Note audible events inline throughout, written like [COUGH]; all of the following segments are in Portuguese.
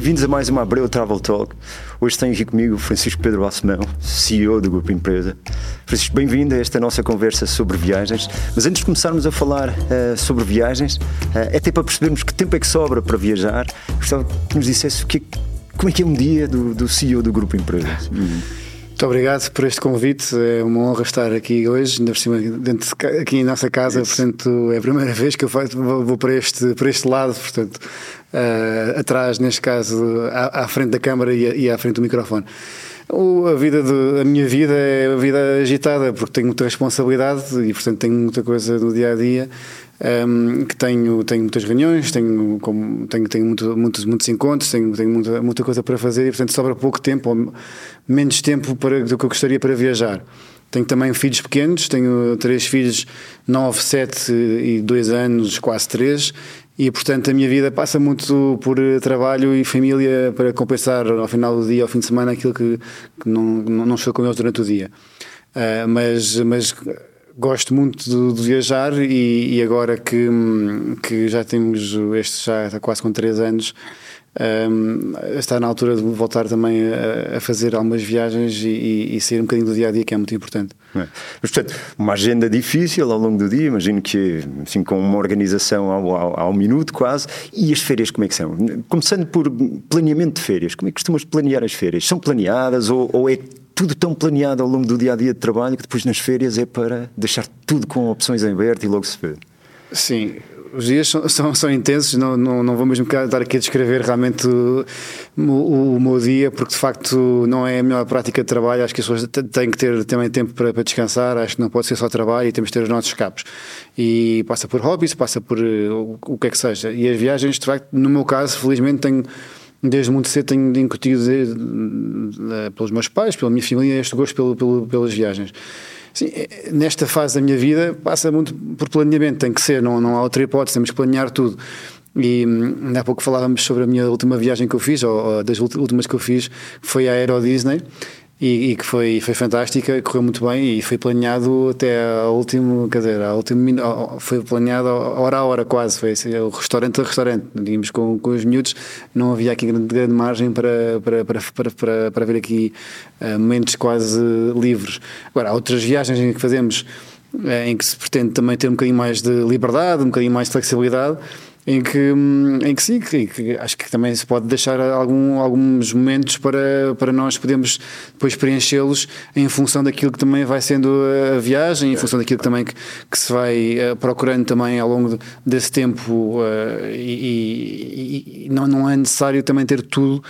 bem-vindos a mais uma Abreu Travel Talk. Hoje tenho aqui comigo o Francisco Pedro Balsemão, CEO do Grupo Empresa. Francisco, bem-vindo a esta nossa conversa sobre viagens. Mas antes de começarmos a falar uh, sobre viagens, uh, é até para percebermos que tempo é que sobra para viajar, gostava que nos dissesse o que, como é que é um dia do, do CEO do Grupo Empresa. Uhum. Muito obrigado por este convite. É uma honra estar aqui hoje, ainda por cima, dentro de, aqui em nossa casa. Isso. Portanto, é a primeira [LAUGHS] vez que eu faço, vou, vou para, este, para este lado, portanto, uh, atrás, neste caso, à, à, frente da câmara e, e à frente do microfone. O, a, vida de, a minha vida é a vida agitada, porque tenho muita responsabilidade e, portanto, tenho muita coisa no dia a dia um, que tenho, tenho muitas reuniões, tenho, como, tenho, tenho muito, muitos, muitos encontros, tenho, tenho muita, muita coisa para fazer e, portanto, sobra pouco tempo, ou menos tempo para, do que eu gostaria para viajar. Tenho também filhos pequenos, tenho três filhos, nove, sete e dois anos, quase três, e portanto a minha vida passa muito por trabalho e família para compensar ao final do dia, ao fim de semana, aquilo que, que não, não estou com eles durante o dia. Uh, mas, mas gosto muito de, viajar e, e, agora que, que já temos este já está quase com 3 anos um, está na altura de voltar também a, a fazer algumas viagens e, e, sair um bocadinho do dia a dia que é muito importante. É. Mas, portanto, uma agenda difícil ao longo do dia, imagino que assim, com uma organização ao, ao, ao, minuto quase. E as férias, como é que são? Começando por planeamento de férias, como é que costumas planear as férias? São planeadas ou, ou é tudo tão planeado ao longo do dia a dia de trabalho que depois nas férias é para deixar tudo com opções em aberto e logo se vê. Sim, os dias são, [LAUGHS] são, são, intensos, não, não, não vou mesmo estar aqui a descrever realmente o, o, o, meu dia, porque de facto não é a melhor prática de trabalho. Acho que as pessoas têm que ter também tempo para, para, descansar, acho que não pode ser só trabalho e temos de ter os nossos escapes. E passa por hobbies, passa por o, o que é que seja. E as viagens, de facto, no meu caso, felizmente tenho desde muito cedo tenho incutido eh, pelos meus pais, pela minha família, este gosto pelo, pelo, pelas viagens. Sim, eh, nesta fase da minha vida passa muito por planeamento, tem que ser, não, não há outra hipótese, temos que planear tudo. E hum, há pouco falávamos sobre a minha última viagem que eu fiz, ou, ou das últimas que eu fiz, foi a Aero Disney e, e, que foi, foi fantástica, correu muito bem e foi planeado até ao último, quer dizer, ao último foi planeado hora a hora quase, foi assim, o restaurante a restaurante, íamos com, com os miúdos, não havia aqui grande, grande margem para, para, para, para, para, para aqui uh, momentos quase livres. Agora, há outras viagens que fazemos uh, em que se pretende também ter um bocadinho mais de liberdade, um bocadinho mais de flexibilidade, em que, em que sim, que, que, acho que também se pode deixar algum, alguns momentos para, para nós podermos depois preenchê-los em função daquilo que também vai sendo a viagem, em função daquilo também que, que se vai uh, procurando também ao longo desse tempo uh, e, e, e, não, não é necessário também ter tudo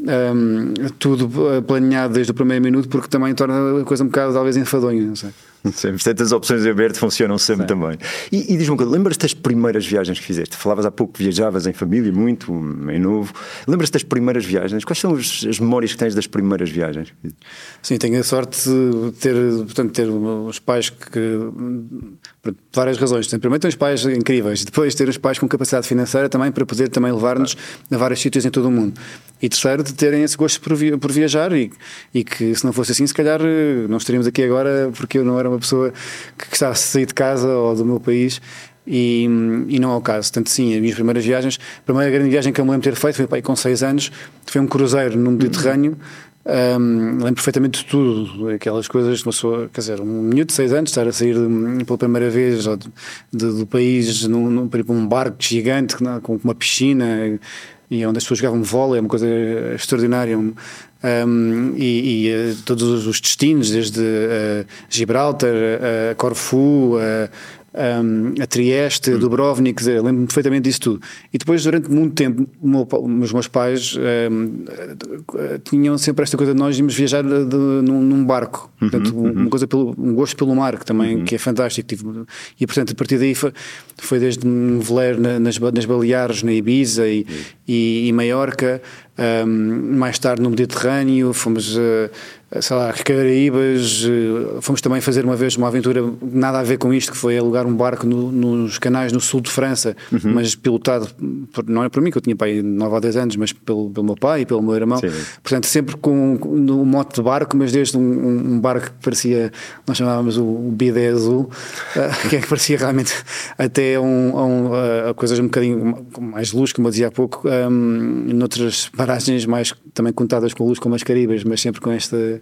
um, tudo planeado desde o primeiro minuto porque também torna a coisa um bocado talvez enfadonha, não sei. [LAUGHS] Sempre. Portanto, as opções abertas funcionam sempre Sim. também. E, e diz-me uma coisa, lembras-te das primeiras viagens que fizeste? Falavas há pouco que viajavas em família, muito, em novo. Lembras-te das primeiras viagens? Quais são as, as, memórias que tens das primeiras viagens? Sim, tenho a sorte de ter, portanto, ter os pais que. Por várias razões. Primeiro, ter os pais incríveis, depois, ter os pais com capacidade financeira também para poder também levar-nos a vários sítios em todo o mundo. E terceiro, de terem esse gosto por, por viajar e, e que se não fosse assim, se calhar não estaríamos aqui agora porque eu não era uma pessoa que gostava de sair de casa ou do meu país e, e, não é o caso. Tanto sim, as minhas primeiras viagens, a primeira grande viagem que eu me lembro de ter feito foi com 6 anos, foi um cruzeiro no Mediterrâneo. Um, lembro perfeitamente de tudo, aquelas coisas que uma pessoa, quer dizer, um menino de 6 anos estar a sair de, pela primeira vez de, de, do país num, num, um barco gigante com uma piscina e onde as pessoas jogavam vôlei, é uma coisa extraordinária. Um, e, e uh, todos os destinos, desde uh, Gibraltar, uh, Corfu, um, a Trieste, hum. Dubrovnik, lembro-me perfeitamente disso tudo. E depois, durante muito tempo, meu, os meus pais um, tinham sempre esta coisa de nós irmos viajar de, de, num, num, barco. Uhum, portanto, uhum. uma coisa pelo, um gosto pelo mar, que também uhum. que é fantástico. Tive, e, portanto, a partir daí foi, foi desde um veleiro nas, nas Baleares, na Ibiza e, e, e Maiorca, um, mais tarde no Mediterrâneo, fomos... Uh, sei lá, Caraíbas, eh, fomos também fazer uma vez uma aventura nada a ver com isto, que foi alugar um barco no, nos canais no sul de França, uhum. mas pilotado, por, não é por mim, que eu tinha pai 9 ou 10 anos, mas pelo, pelo meu pai e pelo meu irmão. Sim. Portanto, sempre com um mote de barco, mas desde um, um, barco que parecia, nós chamávamos o, o bidé azul, uh, [LAUGHS] que, é que parecia realmente até um, um, uh, coisas um bocadinho mais luz, como eu dizia há pouco, um, noutras paragens mais também contadas com luz como as Caribas, mas sempre com esta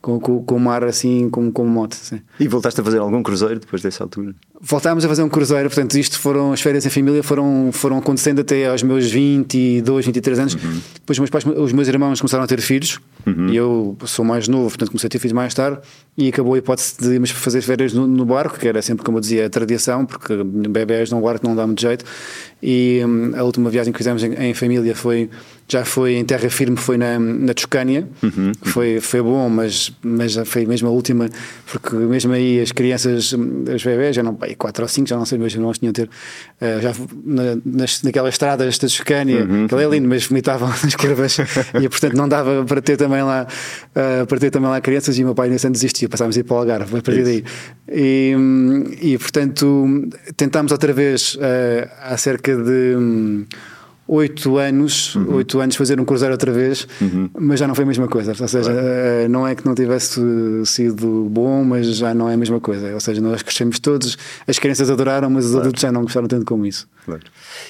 com, com, com o mar assim como, mote. Sim. E voltaste a fazer algum cruzeiro depois dessa altura? Voltámos a fazer um cruzeiro, portanto, isto foram as férias em família foram, foram acontecendo até aos meus 22, 23 anos. Uhum. Depois os meus, pais, os meus irmãos começaram a ter filhos uhum. e eu sou mais novo, portanto comecei a ter filhos mais tarde e acabou a hipótese de irmos fazer férias no, no, barco, que era sempre, como eu dizia, a tradição, porque bebés no barco não dá muito jeito. E hum, a última viagem que fizemos em, em família foi já foi em terra firme, foi na, na Toscânia, uhum, Foi, foi bom, mas, mas já foi mesmo a última, porque mesmo aí as crianças, os bebés, já não, quatro ou cinco, já não sei, meus irmãos tinham ter, uh, já na, nas, naquelas estradas da Toscânia, uhum, que é lindo, mas vomitavam [LAUGHS] nas curvas e portanto não dava para ter também lá, uh, para ter também lá crianças e o meu pai nem sempre desistiu, passámos a ir para o Algarve, a partir daí. E, e portanto tentámos outra vez uh, há cerca de. Um, oito anos, uhum. oito anos fazer um cruzeiro outra vez, uhum. mas já não foi a mesma coisa. Ou seja, claro. Eh, não é que não tivesse sido bom, mas já não é a mesma coisa. Ou seja, nós crescemos todos, as crianças adoraram, mas os claro. adultos já não gostaram tanto como isso. Claro.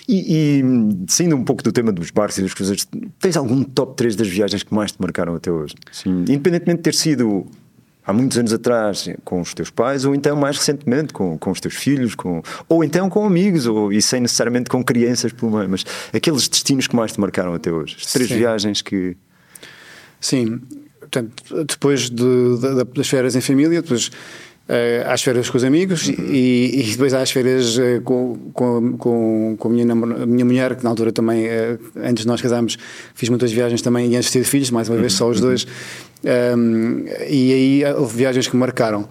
E, e saindo um pouco do tema dos barcos e dos cruzeiros, tens algum top 3 das viagens que mais te marcaram até hoje? Sim. Independentemente de ter sido há muitos anos atrás com os teus pais, ou então mais recentemente com, com os teus filhos, com, ou então com amigos, ou, e sem necessariamente com crianças pelo meio, mas aqueles destinos que mais te marcaram até hoje, as três Sim. viagens que. Sim, portanto, depois de, de, das férias em família, depois Uh, às férias com os amigos uhum. e, e, depois às férias uh, com, com, com, a minha, minha mulher, que na altura também, uh, antes de nós casarmos, fiz muitas viagens também e antes de ter filhos, mais uma uhum. vez só os dois. Um, e aí houve viagens que me marcaram.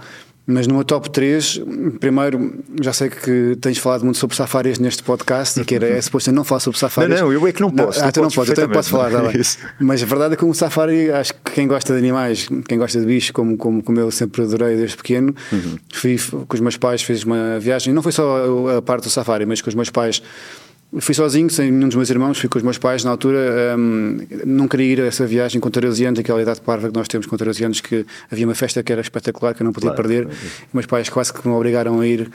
Mas no meu top 3, primeiro, já sei que tens falado muito sobre safaris neste podcast e que era, é suposto não falar sobre safaris. Não, não, eu é que não posso. Não, ah, tu não podes, eu também posso falar, tá [LAUGHS] Mas a verdade é que o safari, acho que quem gosta de animais, quem gosta de bichos, como, como, como eu sempre adorei desde pequeno, uhum. fui com os meus pais, fiz uma viagem, não foi só a parte do safari, mas com os meus pais Fui sozinho, sem nenhum dos meus irmãos, fui com os meus pais na altura. Um, não queria ir a essa viagem com 13 anos, aquela idade parva que nós temos com 13 anos, que havia uma festa que era espetacular, que eu não podia claro, perder. Claro. Meus pais quase que me obrigaram a ir.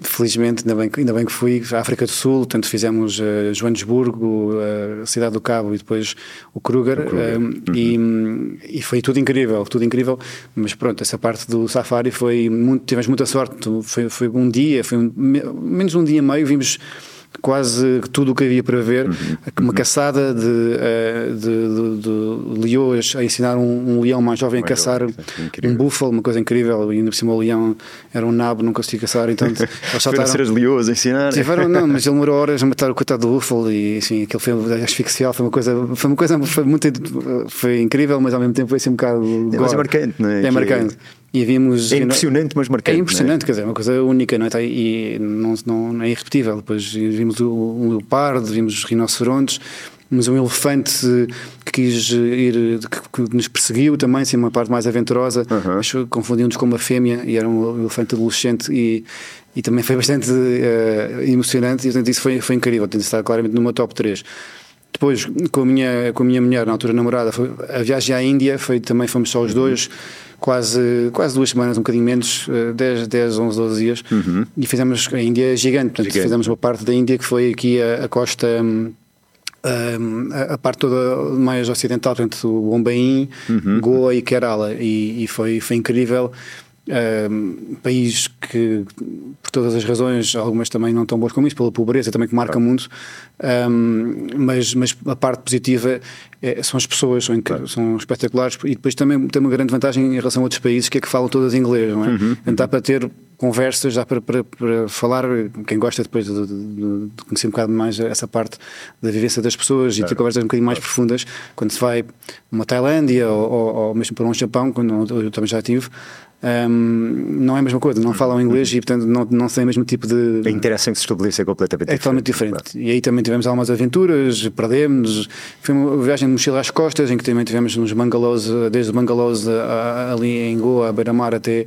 Felizmente, ainda bem, ainda bem que fui à África do Sul, tanto fizemos uh, Joanesburgo, a uh, Cidade do Cabo e depois o Kruger, o Kruger. Um, uhum. e, e, foi tudo incrível, tudo incrível. Mas pronto, essa parte do safari foi muito, tivemos muita sorte. Foi, foi um dia, foi um, menos um dia e meio, vimos quase tudo o que havia para ver. Uhum. Uma caçada de, eh, de, de, de, leões a ensinar um, um leão mais jovem a caçar um búfalo, uma coisa incrível. E ainda por cima o leão era um nabo, não conseguia caçar. Então [LAUGHS] eles saltaram. ser as leões a ensinar. Tiveram, não, mas [LAUGHS] ele demorou horas a matar o coitado do búfalo e assim, aquele filme asfixial foi uma coisa, foi uma coisa foi muito foi incrível, mas ao mesmo tempo foi assim um bocado. É, mas é marcante, não é? É marcante. E vimos, é impressionante, mas marcante. É impressionante, é? quer dizer, é uma coisa única, não é? E não, não é irrepetível. Depois vimos o, o leopardo, vimos os rinocerontes, vimos um elefante que quis ir, que, que nos perseguiu também, assim, uma parte mais aventurosa. Uhum. Confundiu-nos com uma fêmea e era um elefante adolescente e, e também foi bastante uh, emocionante. E portanto, isso foi, foi incrível. Tem de estar claramente no meu top 3. Depois, com a minha, com a minha mulher, na altura namorada, foi, a viagem à Índia, foi, também fomos só os dois quase, quase duas semanas, um bocadinho menos, 10, 10 11, 12 dias, uhum. e fizemos a Índia gigante, portanto, gigante. fizemos uma parte da Índia que foi aqui a, a costa. Um, hum, a, a, parte toda mais ocidental, portanto, Bombaim, uhum. Goa e Kerala, e, e foi, foi incrível. Um, país que, por todas as razões, algumas também não tão boas como isso, pela pobreza também que marca claro. muito, um, mas, mas a parte positiva é, são as pessoas, são, claro. são espetaculares e depois também tem uma grande vantagem em relação a outros países que é que falam todas inglês, não é? Uhum. Então dá para ter conversas, dá para, para, para falar, quem gosta depois de, de, de, conhecer um bocado mais essa parte da vivência das pessoas claro. e ter conversas um bocadinho mais profundas, quando se vai uma Tailândia ou, ou, ou mesmo para um Japão, quando eu também já tive, um, não é a mesma coisa, não falam inglês e portanto não, não tem o mesmo tipo de. A interação que se estabelece é completamente é diferente. totalmente diferente. Claro. E aí também tivemos algumas aventuras, perdemos. Foi uma viagem de mochila às costas, em que também tivemos uns bangalôs, desde bangalôs ali em Goa, a beira-mar, até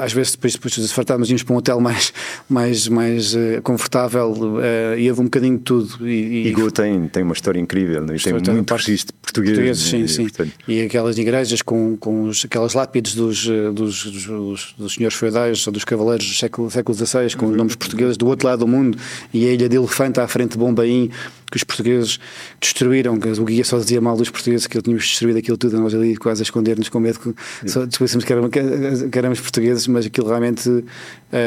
às vezes depois, depois de fartarmos íamos para um hotel mais, mais, mais uh, confortável uh, e houve um bocadinho de tudo. E, e... tem, tem uma história incrível, né? tem muito parte, registro português. Portugueses, sim, sim. Portanto... E aquelas igrejas com, com os, aquelas lápides dos, dos, dos, dos, senhores feudais ou dos cavaleiros do século, século XVI com uhum. nomes portugueses do outro lado do mundo e a ilha de Elefante à frente de Bombaim que os portugueses destruíram, que o guia só dizia mal dos portugueses, que tínhamos destruído aquilo tudo, nós ali quase a esconder-nos com medo que só descobríssemos que, que, éramos portugueses, mas aquilo realmente uh,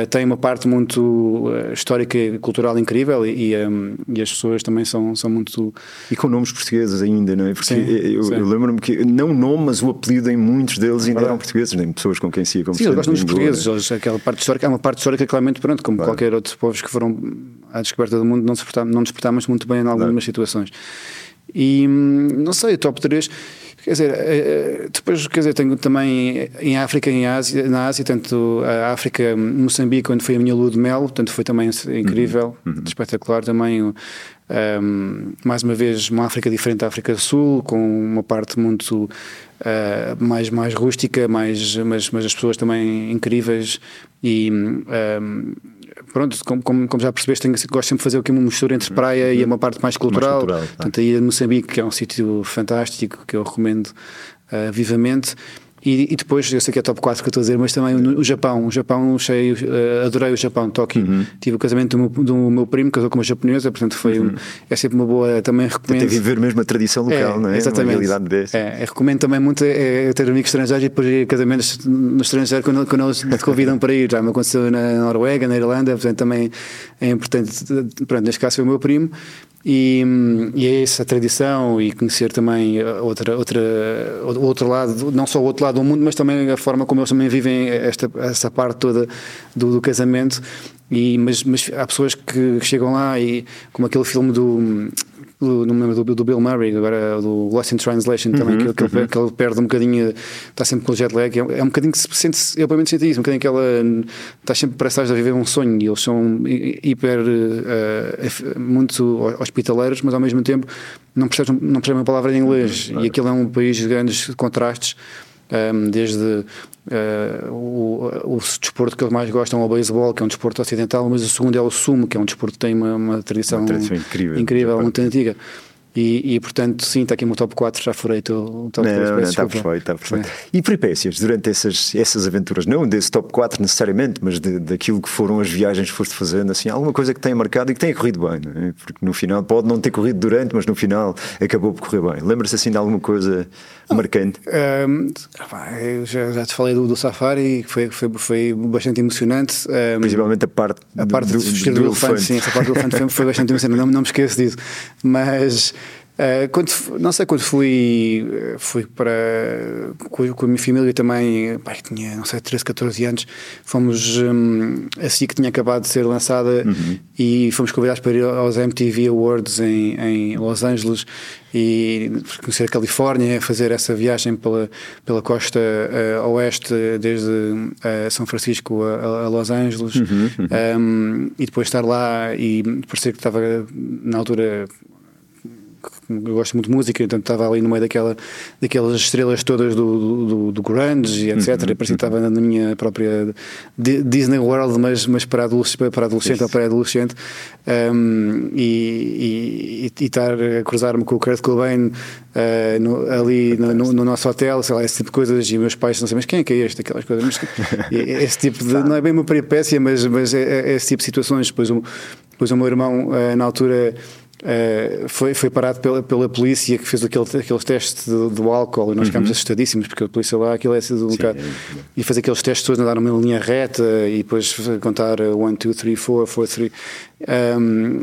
tem uma parte muito uh, histórica e cultural incrível e, um, e, as pessoas também são, são muito. E com nomes portugueses ainda, não é? Porque sim, eu, eu lembro-me que, não o nome, mas o apelido em muitos deles ainda eram portugueses, nem pessoas com quem se ia Sim, eles gostam dos portugueses, aquela parte histórica, é uma parte histórica claramente, pronto, como claro. qualquer outro povos que foram à descoberta do mundo, não, não despertámos muito bem algumas situações. E não sei, o top 3, quer dizer, eh, eh, depois quer dizer, tenho também em África em Ásia, na Ásia, tanto a África, Moçambique, onde foi a minha lua de mel, portanto foi também incrível, uhum. uhum. espetacular também. Um, mais uma vez, uma África diferente da África do Sul, com uma parte muito uh, mais, mais rústica, mais, mas, mas as pessoas também incríveis e um, pronto, como, como, como já percebeste, tenho, gosto sempre de fazer aqui uma mistura entre praia e uma parte mais cultural. Mais cultural tá. Portanto, a ilha de Moçambique, que é um sítio fantástico, que eu recomendo uh, vivamente. E, e, depois, eu sei que é top 4 que eu estou a dizer, mas também o, o Japão. O Japão, cheio, uh, adorei o Japão, Tóquio. Uhum. Tive o casamento do meu, do meu primo, casou com uma japonesa, portanto foi uhum. é sempre uma boa. Também recomendo. Que viver mesmo a tradição local, é, não é? Exatamente. Uma realidade dessa. É, recomendo também muito é, é, ter amigos estrangeiros e depois ir casamentos no estrangeiro quando, quando eles te convidam para ir. Já me aconteceu na Noruega, na Irlanda, portanto também é importante. Pronto, neste caso foi o meu primo e, e é essa tradição e conhecer também outra, outra, outro lado, não só o outro lado do mundo, mas também a forma como eles também vivem esta, essa parte toda do, do casamento. E, mas, mas há pessoas que chegam lá e, como aquele filme do do, não me lembro do, do, Bill Murray, agora do Lost in Translation uhum, também, que, que, uhum. ele, que, ele, perde um bocadinho, está sempre com o jet lag, é, é um bocadinho que se sente, eu pelo menos senti isso, um bocadinho que ela está sempre parece a viver um sonho. E eles são hiper, uh, muito hospitaleiros, mas ao mesmo tempo não percebem, não percebem uma palavra em inglês. Uhum, e aquilo é um país de grandes contrastes um, desde uh, o, o, desporto que eles mais gostam é o beisebol, que é um desporto ocidental, mas o segundo é o sumo, que é um desporto que tem uma, uma tradição, uma tradição incrível, incrível muito antiga. E, e, portanto, sim, está aqui o meu top 4, já furei o top não, 4. Não, está perfeito, está perfeito. É. E peripécias durante essas, essas aventuras, não desse top 4 necessariamente, mas de, daquilo que foram as viagens que foste fazendo, assim, alguma coisa que tenha marcado e que tenha corrido bem, é? porque no final pode não ter corrido durante, mas no final acabou por correr bem. Lembra-se assim de alguma coisa marcante? Um, eu já, já, te falei do, do Safari, que foi, foi, foi bastante emocionante. Um, Principalmente a parte, a parte do, do, do, do elefante, elefante. Sim, essa parte do elefante foi, foi bastante emocionante, não, não me esqueço disso. Mas Uh, quando, não sei, quando fui, fui para. Com, com a minha família também, pai, tinha, não sei, 13, 14 anos, fomos. Um, assim que tinha acabado de ser lançada uhum. e fomos convidados para ir aos MTV Awards em, em Los Angeles e conhecer a Califórnia, fazer essa viagem pela, pela costa uh, oeste, desde uh, São Francisco a, a Los Angeles, uhum, uhum. Um, e depois estar lá e parecer que estava na altura eu gosto muito de música, então estava ali no meio daquela, daquelas estrelas todas do, do, do grunge e etc. Uhum, parecia que uhum. estava na minha própria Disney World, mas, mas para, adolescente, para adolescente ou pré-adolescente. Um, e, e, e, estar a cruzar-me com o Kurt Cobain uh, no, ali no, no, no, nosso hotel, sei lá, esse tipo de coisas. E meus pais não sabem, mas quem é que é este? Aquelas coisas. Mas, esse tipo de. Não é bem uma peripécia, mas, mas é, é esse tipo de situações. Depois o, depois o meu irmão, uh, na altura Uh, foi, foi parado pela, pela polícia que fez aquele, aqueles testes do, do álcool e nós ficámos uhum. assustadíssimos porque a polícia lá aquilo é sido um bocado. É. E fazer aqueles testes todos, andar numa linha reta e depois contar 1, 2, 3, 4, 4, 3.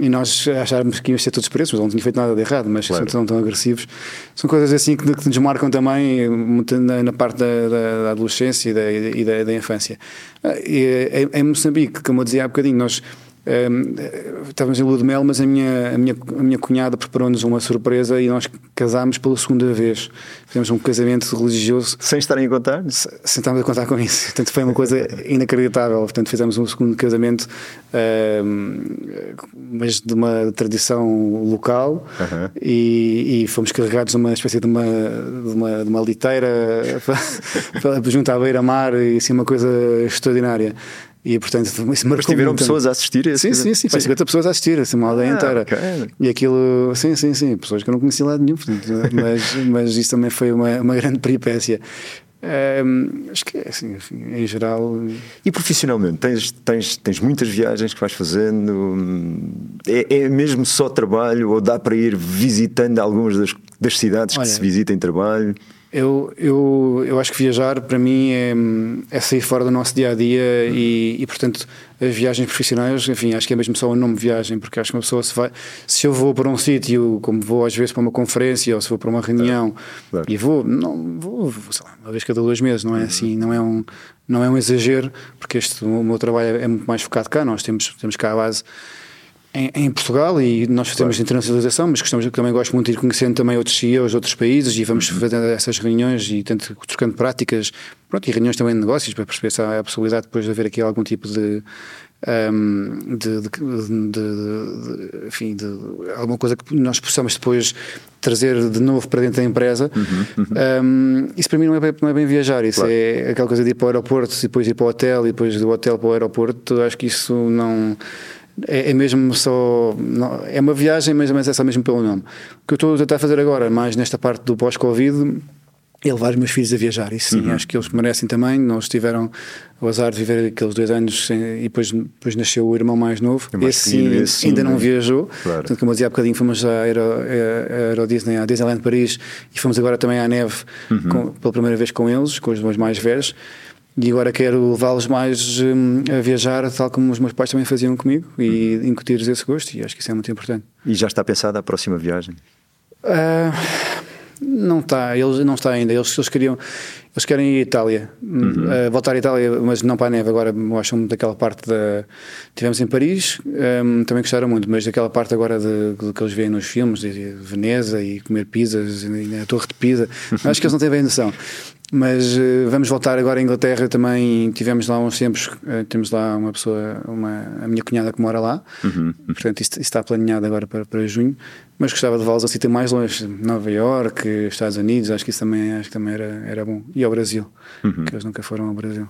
e nós achávamos que íamos ser todos presos, mas não tinha feito nada de errado, mas claro. são tão, tão agressivos. São coisas assim que, que nos marcam também na, na parte da, da, da, adolescência e da, e da, da infância. Uh, e, em, em Moçambique, como eu dizia há bocadinho, nós Um, estávamos em lua de mel, mas a minha, a minha, a minha cunhada preparou-nos uma surpresa e nós casámos pela segunda vez. Fizemos um casamento religioso. Sem estarem a contar? Sem estarmos a contar com isso. Portanto, foi uma coisa [LAUGHS] inacreditável. Portanto, fizemos um segundo casamento, um, mas de uma tradição local Uhum. e, e fomos carregados numa espécie de uma, de uma, de uma liteira [LAUGHS] junto à beira-mar e assim uma coisa extraordinária. E portanto, isso marcou Mas tiveram muito. pessoas a assistir a Sim, sim, sim. Foi 50 pessoas a assistir, assim, uma aldeia Ah, inteira. ok. E aquilo, sim, sim, sim. Pessoas que eu não conhecia lá de nenhum, portanto, mas, [LAUGHS] mas isso também foi uma, uma grande peripécia. Ehm, acho que é assim, enfim, em geral. E profissionalmente, tens, tens, tens muitas viagens que vais fazendo? É, é mesmo só trabalho ou dá para ir visitando algumas das, das cidades Olha, que se visita em trabalho? Eu, eu, eu acho que viajar para mim é, é sair fora do nosso dia a dia e, e, portanto, as viagens profissionais, enfim, acho que é mesmo só o nome viagem, porque acho que uma pessoa se vai. Se eu vou para um sítio, como vou às vezes para uma conferência ou se vou para uma reunião e vou, não, vou, sei lá, uma vez cada dois meses, não é assim, não é um, não é um exagero, porque este, o meu trabalho é muito mais focado cá, nós temos, temos cá a base em, em Portugal e nós fazemos internacionalização, mas gostamos, também gosto muito de ir conhecendo também outros CEOs, outros países e vamos fazendo essas reuniões e tanto trocando práticas pronto, e reuniões também de negócios para perceber se há a possibilidade depois de haver aqui algum tipo de. um, de, de, de- de- enfim, de alguma coisa que nós possamos depois trazer de novo para dentro da empresa. Um, isso para mim não é bem, não é bem viajar, isso Claro. é aquela coisa de ir para o aeroporto, e depois ir para o hotel, e depois do hotel para o aeroporto. Acho que isso não. É, é mesmo só. não- é uma viagem, mas, mas é só mesmo pelo nome. O que eu estou a tentar fazer agora, mais nesta parte do pós-Covid, é levar os meus filhos a viajar. Isso sim, acho que eles merecem também. Nós tiveram o azar de viver aqueles dois anos sem- e depois, depois nasceu o irmão mais novo. É mais esse, sim, esse sim, ainda não né? viajou. Claro. Portanto, como eu dizia há bocadinho, fomos à Euro, à Disney, à Disneyland Paris e fomos agora também à neve Uhum. com- pela primeira vez com eles, com os meus mais velhos. E agora quero levá-los mais hum, a viajar, tal como os meus pais também faziam comigo, e Uhum. incutir-lhes esse gosto. E acho que isso é muito importante. E já está pensada a próxima viagem? Ah, não está, eles não está ainda. Eles, eles queriam, eles querem ir à Itália, Ah, voltar à Itália, mas não para a neve. Agora gostam muito daquela parte da. Tivemos em Paris, ahm, também gostaram muito, mas daquela parte agora de, do que eles veem nos filmes, de, de Veneza e comer pizzas, na Torre de Pisa. [LAUGHS] Acho que eles não têm bem noção. Mas eh, vamos voltar agora à Inglaterra também. Tivemos lá uns tempos, eh, temos lá uma pessoa, uma, a minha cunhada que mora lá, portanto, isso, isso está planeado agora para, para junho. Mas gostava de levá-los a sítio mais longe, Nova York, Estados Unidos, acho que isso também, acho que também era, era bom. E ao Brasil, que eles nunca foram ao Brasil.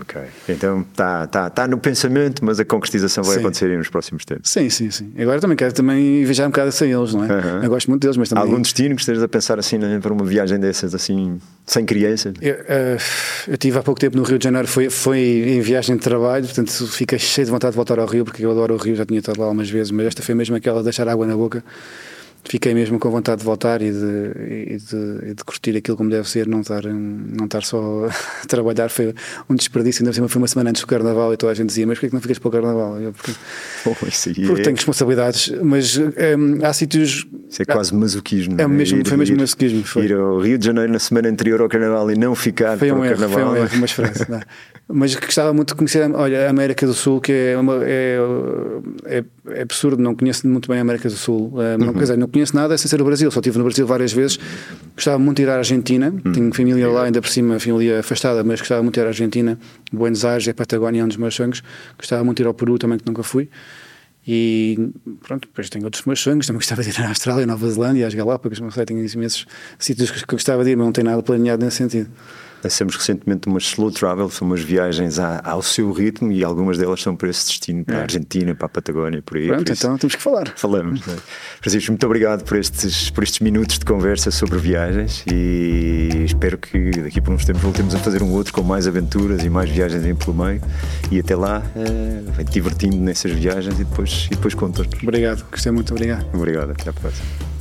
Ok. Então está tá, tá no pensamento, mas a concretização vai Sim. acontecer nos próximos tempos. Sim, sim, sim. Agora também quero também viajar um bocado sem eles, não é? Aham. Eu gosto muito deles, mas Há também. algum destino que estejas a pensar assim né, para uma viagem dessas, assim, sem crianças? Eu, eh, eu tive há pouco tempo no Rio de Janeiro, foi, foi em viagem de trabalho, portanto fiquei cheio de vontade de voltar ao Rio, porque eu adoro o Rio, já tinha estado lá algumas vezes, mas esta foi mesmo aquela de deixar água na boca. Fiquei mesmo com vontade de voltar e de, e de, e de curtir aquilo como deve ser, não estar, não estar só a [LAUGHS] trabalhar. Foi um desperdício, ainda por cima foi uma semana antes do Carnaval e toda a gente dizia: Mas porquê que não ficas para o Carnaval? Eu, porque Oh, porque é, tenho responsabilidades, mas hum, há sítios. isso é quase masoquismo. É né? mesmo- Ir- foi mesmo ir- masoquismo, foi. Ir ao Rio de Janeiro na semana anterior ao Carnaval e não ficar Foi para um o erro, Carnaval. foi um erro, mas frase. não. Mas gostava muito de conhecer, olha, a América do Sul, que é, uma, é, é, é absurdo, não conheço muito bem a América do Sul. Eh, Não, quer dizer, não conheço nada sem ser o Brasil, só estive no Brasil várias vezes. Gostava muito de ir à Argentina, tenho família lá, ainda por cima, família afastada, mas gostava muito de ir à Argentina, Buenos Aires, a Patagónia, é um dos meus sonhos. Gostava muito de ir ao Peru também, que nunca fui. E pronto, depois tenho outros meus sonhos. Também gostava de ir à Austrália, Nova Zelândia, às Galápagos, não sei, tenho imensos sítios que gostava de ir, mas não tenho nada planeado nesse sentido. Lançamos recentemente umas slow travel, são umas viagens à- ao seu ritmo e algumas delas são para esse destino, para a Argentina, para a Patagónia, por aí. Pronto, por então temos que falar. Falamos. Né? Francisco, muito obrigado por estes, por estes minutos de conversa sobre viagens e espero que daqui por uns tempos voltemos a fazer um outro com mais aventuras e mais viagens em pelo meio. E até lá, vai divertindo nessas viagens e depois, e depois contas. Obrigado, gostei muito, obrigado. Obrigado, até à próxima.